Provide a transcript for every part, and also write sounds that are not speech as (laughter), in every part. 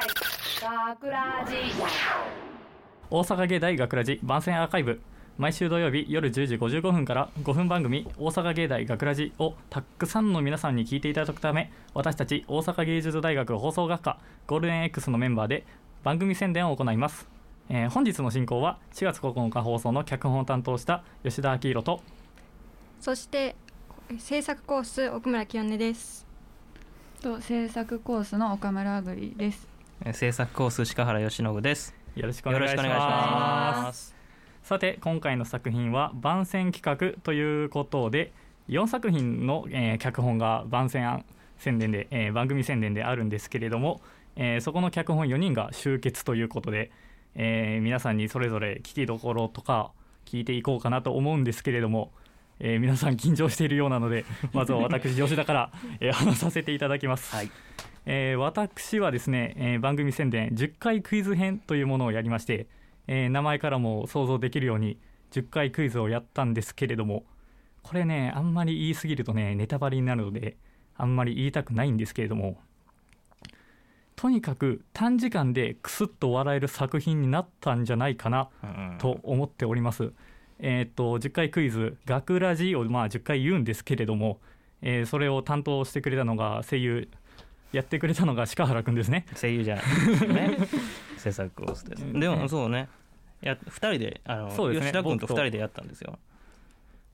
学ラジ大阪芸大学ラジ番宣アーカイブ。毎週土曜日夜10時55分から5分番組「大阪芸大学ラジをたくさんの皆さんに聞いていただくため私たち大阪芸術大学放送学科ゴールデン X のメンバーで番組宣伝を行います、えー本日の進行は4月9日放送の脚本を担当した吉田明宏とそして制作コース奥村清音です。と制作コースの岡村あぐりです。えー制作コース鹿原由伸です。よろしくお願いしまますす。さて今回の作品は番宣企画ということで4作品の、えー脚本が番宣案宣伝で、えー番組宣伝であるんですけれども、えーそこの脚本4人が集結ということで、えー皆さんにそれぞれ聞きどころとか聞いていこうかなと思うんですけれども、えー皆さん緊張しているようなのでまずは私吉田から、えー話させていただきます。はい。えー私はですね、えー番組宣伝10回クイズ編というものをやりまして、えー名前からも想像できるように10回クイズをやったんですけれどもこれねあんまり言い過ぎるとねネタバレになるのであんまり言いたくないんですけれどもとにかく短時間でクスッと笑える作品になったんじゃないかなうんと思っております。えーっと10回クイズ「学ラジ」をまあ10回言うんですけれども、えーそれを担当してくれたのが声優やってくれたのが鹿原くんですね。声優じゃないですね。(laughs) 制作コースです。でもそうね。や二人であの、そうですね吉田君と僕と二人でやったんですよ。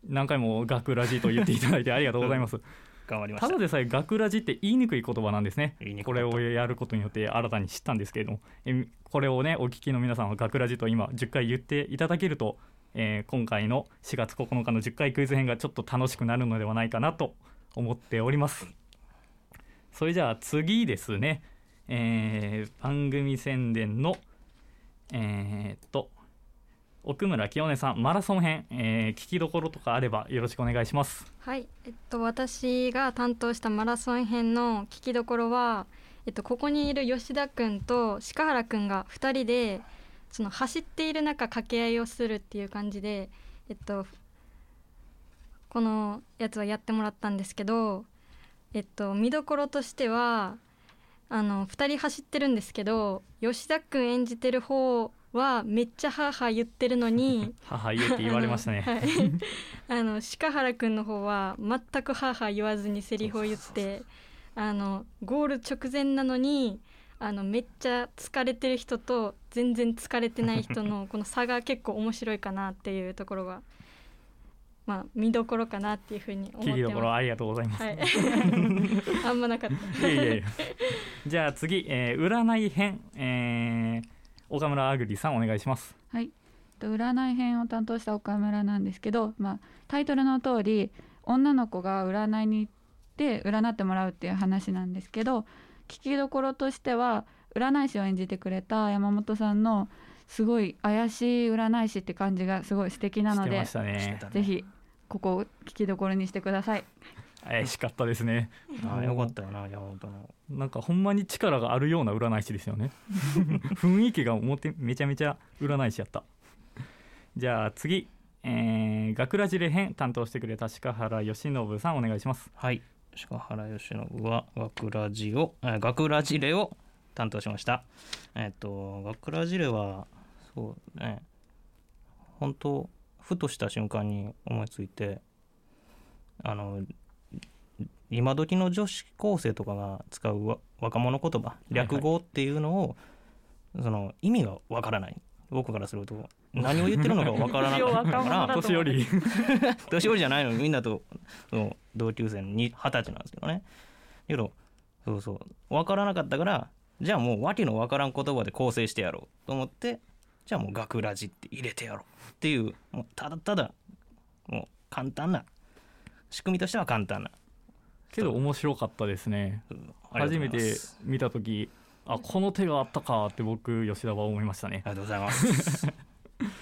何回も「学ラジ」と言っていただいてありがとうございます。(laughs) 頑張りましたただ。でさえ「学ラジ」って言いにくい言葉なんですねこれをやることによって新たに知ったんですけれどもえこれをねお聞きの皆さんは「学ラジ」と今10回言っていただけると、えー今回の4月9日の10回クイズ編がちょっと楽しくなるのではないかなと思っておりますそれじゃあ次ですね、えー番組宣伝のえーっと奥村清音さんマラソン編、えー聞きどころとかあればよろしくお願いします。はい。えっと私が担当したマラソン編の聞きどころはえっとここにいる吉田くんと鹿原くんが2人でその走っている中掛け合いをするっていう感じでえっとこのやつはやってもらったんですけどえっと見どころとしてはあの2人走ってるんですけど吉田くん演じてる方はめっちゃハーハー言ってるのに (laughs) 母言うって言われましたね。あのはい、(laughs) あの鹿原くんの方は全くハーハー言わずにセリフを言ってあのゴール直前なのにあのめっちゃ疲れてる人と全然疲れてない人のこの差が結構面白いかなっていうところがまあ見どころかなっていうふうに思って聞きどころまありがとうございます。す。はい、(laughs) あんまなかった。いやいやいやじゃあ次、えー占い編、えー岡村あぐりさんお願いします。はい。と占い編を担当した岡村なんですけど、まあタイトルの通り女の子が占いに行って占ってもらうっていう話なんですけど、聞きどころとしては占い師を演じてくれた山本さんのすごい怪しい占い師って感じがすごい素敵なのでねぜひここを聞きどころにしてください。怪しかったですね。あよかったよな山本の。なんかほんまに力があるような占い師ですよね。(laughs) 雰囲気が表めちゃめちゃ占い師やった。じゃあ次、えー、学ラジレ編担当してくれた鹿原由伸さんお願いします。はい。鹿原由伸は学ラジを、えー学ラジレを担当しました。えっ、と学ラジレはそうね。本当ふとした瞬間に思いついて、あの今時の女子高生とかが使うわ若者言葉略語っていうのを、その意味がわからない。僕からすると何を言ってるのかわからなかったから (laughs) 年寄り。(laughs) 年寄りじゃないのにみんなと同級生に二十歳なんですけどね。けどそうそう。分からなかったからじゃあもう訳の分からん言葉で構成してやろうと思ってじゃあもう学ラジって入れてやろうっていうもうただただもう簡単な仕組みとしては簡単な。けど面白かったですね。うん初めてす見た時あこの手があったかって僕吉田は思いましたね。ありがとうございます。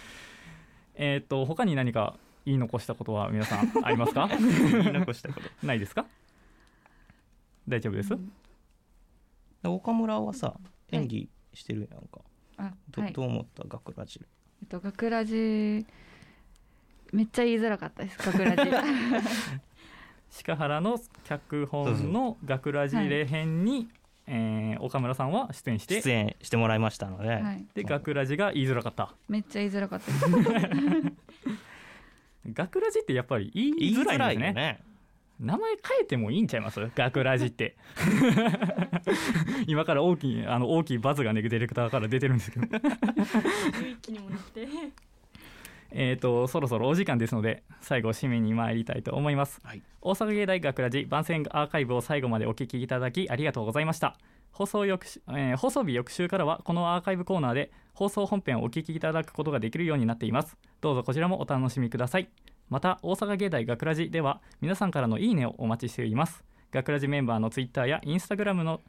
(laughs) えっ、と他に何か言い残したことは皆さん (laughs) ありますか？言い残したこと。ないですか？大丈夫です、で岡村はさ演技してるやんか、あどはい。どう思った？学ラジ。えっと学ラジめっちゃ言いづらかったです。学ラジ。(laughs) 鹿原の脚本の学ラジレ編にえー岡村さんは出演して出演してもらいましたので、はい、で学ラジが言いづらかった。めっちゃ言いづらかったです。(laughs) 学ラジってやっぱり言言いづららいですね。ね名前変えてもいいんちゃいます？学ラジって。今から大きいあの大きいバズがねディレクターから出てるんですけど。一気にもなってえーとそろそろお時間ですので最後締めに参りたいと思います、はい。大阪芸大学ラジ番宣アーカイブを最後までお聞きいただきありがとうございました。放送翌週、えー放送日翌週からはこのアーカイブコーナーで放送本編をお聞きいただくことができるようになっています。どうぞこちらもお楽しみくださいまた大阪芸大学ラジでは皆さんからのいいねをお待ちしています。学ラジメンバーのツイッターやインスタグラムの、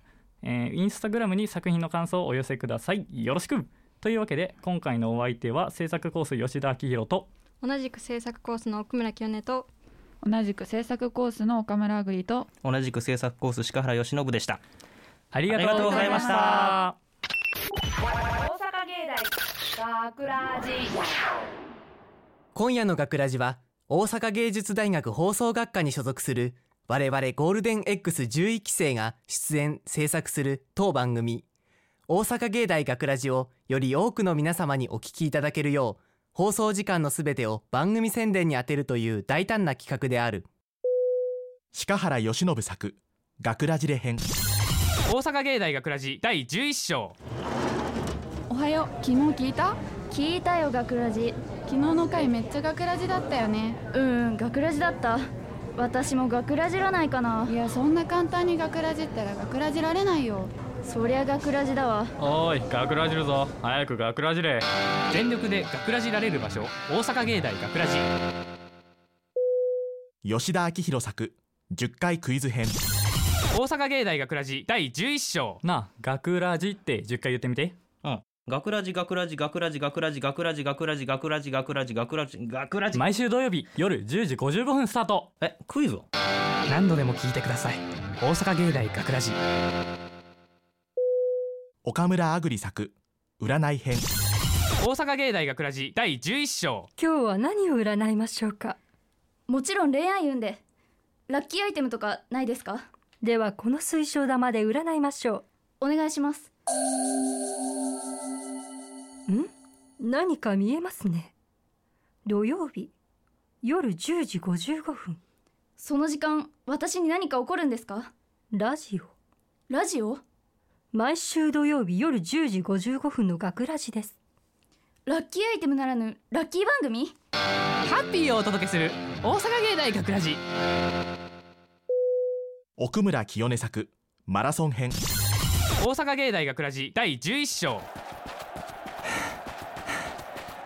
えーインスタグラムに作品の感想をお寄せください。よろしく。というわけで今回のお相手は制作コース吉田明宏と同じく制作コースの奥村清音と同じく制作コースの岡村あぐりと同じく制作コース鹿原由伸でした。ありがとうございましあた。大阪芸大学ラジ今夜の学ラジは大阪芸術大学放送学科に所属する我々ゴールデン X11 期生が出演制作する当番組。大阪芸大学ラジをより多くの皆様にお聞きいただけるよう放送時間のすべてを番組宣伝に充てるという大胆な企画である。鹿原由伸作学ラジレ編。大阪芸大学ラジ第11章。おはよう昨日聞いた？聞いたよ学ラジ昨日の回めっちゃ学ラジだったよね。うん学ラジだった。私も学ラジらないかな。いやそんな簡単に学ラジったら学ラジられないよ。そりゃ学ラジだわ。おーい学ラジるぞ。早く学ラジれ。全力で学ラジられる場所。大阪芸大学ラジ。吉田明宏作10回クイズ編。大阪芸大学ラジ第11章。なあ学ラジって10回言ってみて。うん学ラジ学ラジ学ラジ学ラジ学ラジ学ラジ学ラジ学ラジ学ラジ学ラジ。毎週土曜日夜10時55分スタート。えクイズを何度でも聞いてください。大阪芸大学ラジ。岡村あぐり作。占い編。大阪芸大学ラジ第11章。今日は何を占いましょうか？もちろん恋愛運で。ラッキーアイテムとかないですか？ではこの水晶玉で占いましょお願いします。うん？何か見えますね。土曜日夜10時55分。その時間私に何か起こるんですか？ラジオ。ラジオ？毎週土曜日夜10時55分の学ラジです。ラッキーアイテムならぬラッキー番組？ハッピーをお届けする大阪芸大学ラジ。奥村清音作マラソン編。大阪芸大学ラジ第11章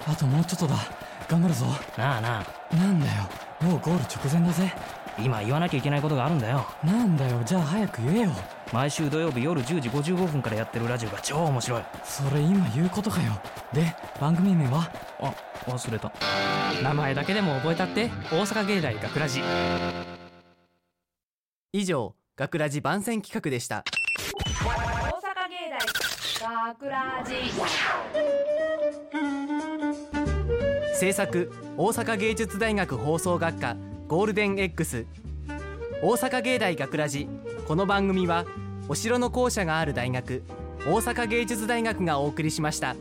あともうちょっとだ。頑張るぞ。なあなあ。なんだよ。もうゴール直前だぜ。今言わなきゃいけないことがあるんだよ。なんだよ。じゃあ早く言えよ。毎週土曜日夜10時55分からやってるラジオが超面白い。それ今言うことかよ。で番組名は？あ忘れた。名前だけでも覚えたって大阪芸大学ラジ。以上学ラジ番宣企画でした。大阪芸大学ラジ制作大阪芸術大学放送学科ゴールデン X 大阪芸大学ラジこの番組はお城の校舎がある大学大阪芸術大学がお送りしました。